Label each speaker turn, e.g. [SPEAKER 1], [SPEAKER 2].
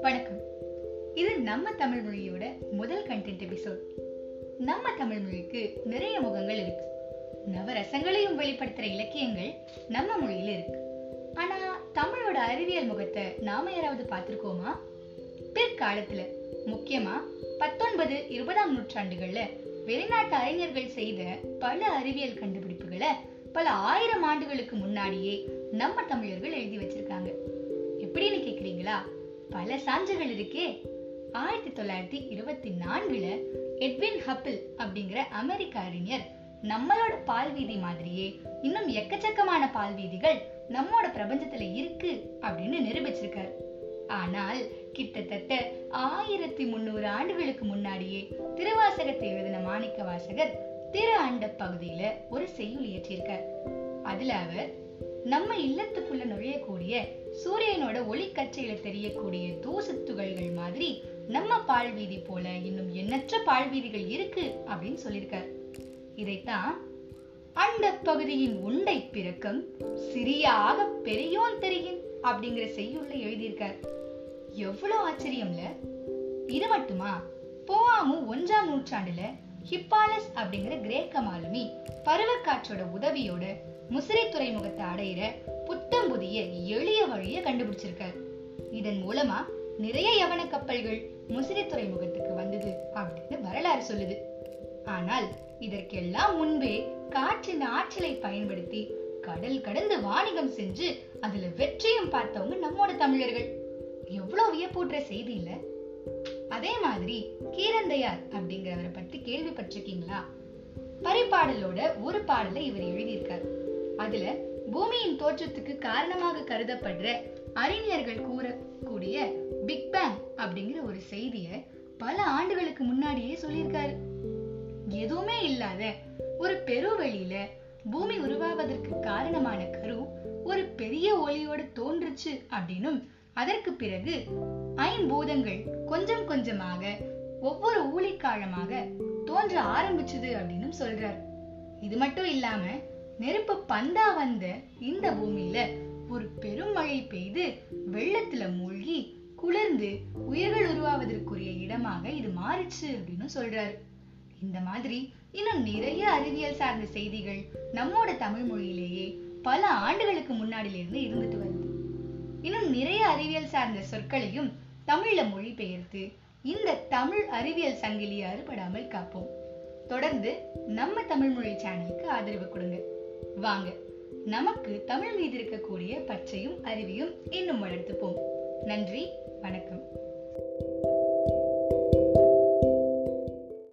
[SPEAKER 1] வணக்கம். இது நம்ம தமிழ் மொழியோட முதல் கண்டென்ட் எபிசோட் நம்ம தமிழ் மொழிக்கு நிறைய முகங்கள் இருக்கு. நவரசங்களையும் வெளிப்படுத்துற இலக்கியங்கள் நம்ம மொழியில இருக்கு. ஆனா தமிழோட அறிவியல் முகத்தை நாம யாராவது பார்த்திருக்கோமா? பிற்காலத்துல முக்கியமா பத்தொன்பது இருபதாம் நூற்றாண்டுகள்ல வெளிநாட்டு அறிஞர்கள் செய்த பல அறிவியல் கண்டுபிடிப்புகளை பல ஆயிரம் ஆண்டுகளுக்கு முன்னாடியே நம்ம தமிழர்கள் எழுதி வச்சிருக்காங்க. எப்படின்னு கேக்குறீங்களா? பல சான்றுகள் இருக்கே. ஆயிரத்தி தொள்ளாயிரத்தி இருபத்தி நான்குல எட்வின் ஹப்பிள் அப்படிங்கிற அமெரிக்க அறிஞர் நம்மளோட பால்வீதி மாதிரியே இன்னும் எக்கச்சக்கமான பால்வீதிகள் நம்மோட பிரபஞ்சத்துல இருக்கு அப்படின்னு நிரூபிச்சிருக்காரு. ஆனால் கிட்டத்தட்ட ஆயிரத்தி முன்னூறு ஆண்டுகளுக்கு முன்னாடியே திருவாசகத்தை எழுதின மாணிக்க வாசகர் திரு அண்ட பகுதியில ஒரு செய்யுள் இயற்றியிருக்கார். அதுல அவர் நம்ம இல்லத்துக்குள்ள நுழையக்கூடிய சூரியனோட ஒளிக்கச்சையில தெரியக்கூடிய தூசு துகள்கள் மாதிரி நம்ம பால்வீதி போல இன்னும் எண்ணற்ற பால்வீதிகள் இருக்கு அப்படின்னு சொல்லியிருக்கார். இதைத்தான் அண்ட பகுதியின் உண்டை பிறக்கம் சிறியாக பெரியோன் தெரியும் அப்படிங்கிற செய்யுள்ள எழுதியிருக்கார். எவ்வளவு ஆச்சரியம்ல. இது மட்டுமா? போவாமு ஒன்றாம் நூற்றாண்டுல ஹிப்பாலஸ் அப்படிங்கிற கிரேக்க மாலுமி பருவக்காற்றோட உதவியோட முசிறை துறைமுகத்தை அடையிற புத்தம் புதிய எளிய வழியை கண்டுபிடிச்சிருக்காரு. இதன் மூலமா நிறைய யவன கப்பல்கள் முசிறை துறைமுகத்துக்கு வந்தது அப்படின்னு வரலாறு சொல்லுது. ஆனால் இதற்கெல்லாம் முன்பே காற்றின் ஆற்றலை பயன்படுத்தி கடல் கடந்து வாணிகம் செஞ்சு அதுல வெற்றியும் பார்த்தவங்க நம்மோட தமிழர்கள். எவ்வளவு வியப்பூட்டுற செய்தி இல்லை? அதே மாதிரி கீரந்தையார் அப்படிங்கிறவரை பத்தி கேள்விப்பட்டிருக்கீங்களா? பரிபாடலோட ஒரு பாடலை இவர் எழுதியிருக்கார். அதுல பூமியின் தோற்றத்துக்கு காரணமாக கருதப்படுற அறிஞர்கள் கூறக்கூடிய பிக் பேங் அப்படிங்கிற ஒரு செய்திய பல ஆண்டுகளுக்கு முன்னாடியே சொல்லியிருக்காரு. எதுவுமே இல்லாத ஒரு பெருவெளியில பூமி உருவாவதற்கு காரணமான கரு ஒரு பெரிய ஒளியோடு தோன்றுச்சு அப்படின்னும் அதற்கு பிறகு ஐம்பூதங்கள் கொஞ்சம் கொஞ்சமாக ஒவ்வொரு ஊழிக்காலமாக தோன்ற ஆரம்பிச்சது அப்படின்னு சொல்றார். இது மட்டும் இல்லாம நெருப்பு பந்தா வந்த இந்த பூமியில ஒரு பெரும் மழை பெய்து வெள்ளத்துல மூழ்கி குளிர்ந்து உயிர்கள் உருவாவதற்குரிய இடமாக இது மாறிச்சு அப்படின்னு சொல்றாரு. இந்த மாதிரி இன்னும் நிறைய அறிவியல் சார்ந்த செய்திகள் நம்மோட தமிழ் மொழியிலேயே பல ஆண்டுகளுக்கு முன்னாடியிலிருந்து இருந்துட்டு வருது. இன்னும் நிறைய அறிவியல் சார்ந்த சொற்களையும் தமிழ்ல மொழிபெயர்த்து இந்த தமிழ் அறிவியல் சங்கிலியை அறுபடாமல் காப்போம். தொடர்ந்து நம்ம தமிழ் மொழி சேனலுக்கு ஆதரவு கொடுங்க. வாங்க நமக்கு தமிழ் மீது இருக்கக்கூடிய பச்சையும் அறிவையும் இன்னும் வளர்த்துப்போம். நன்றி வணக்கம்.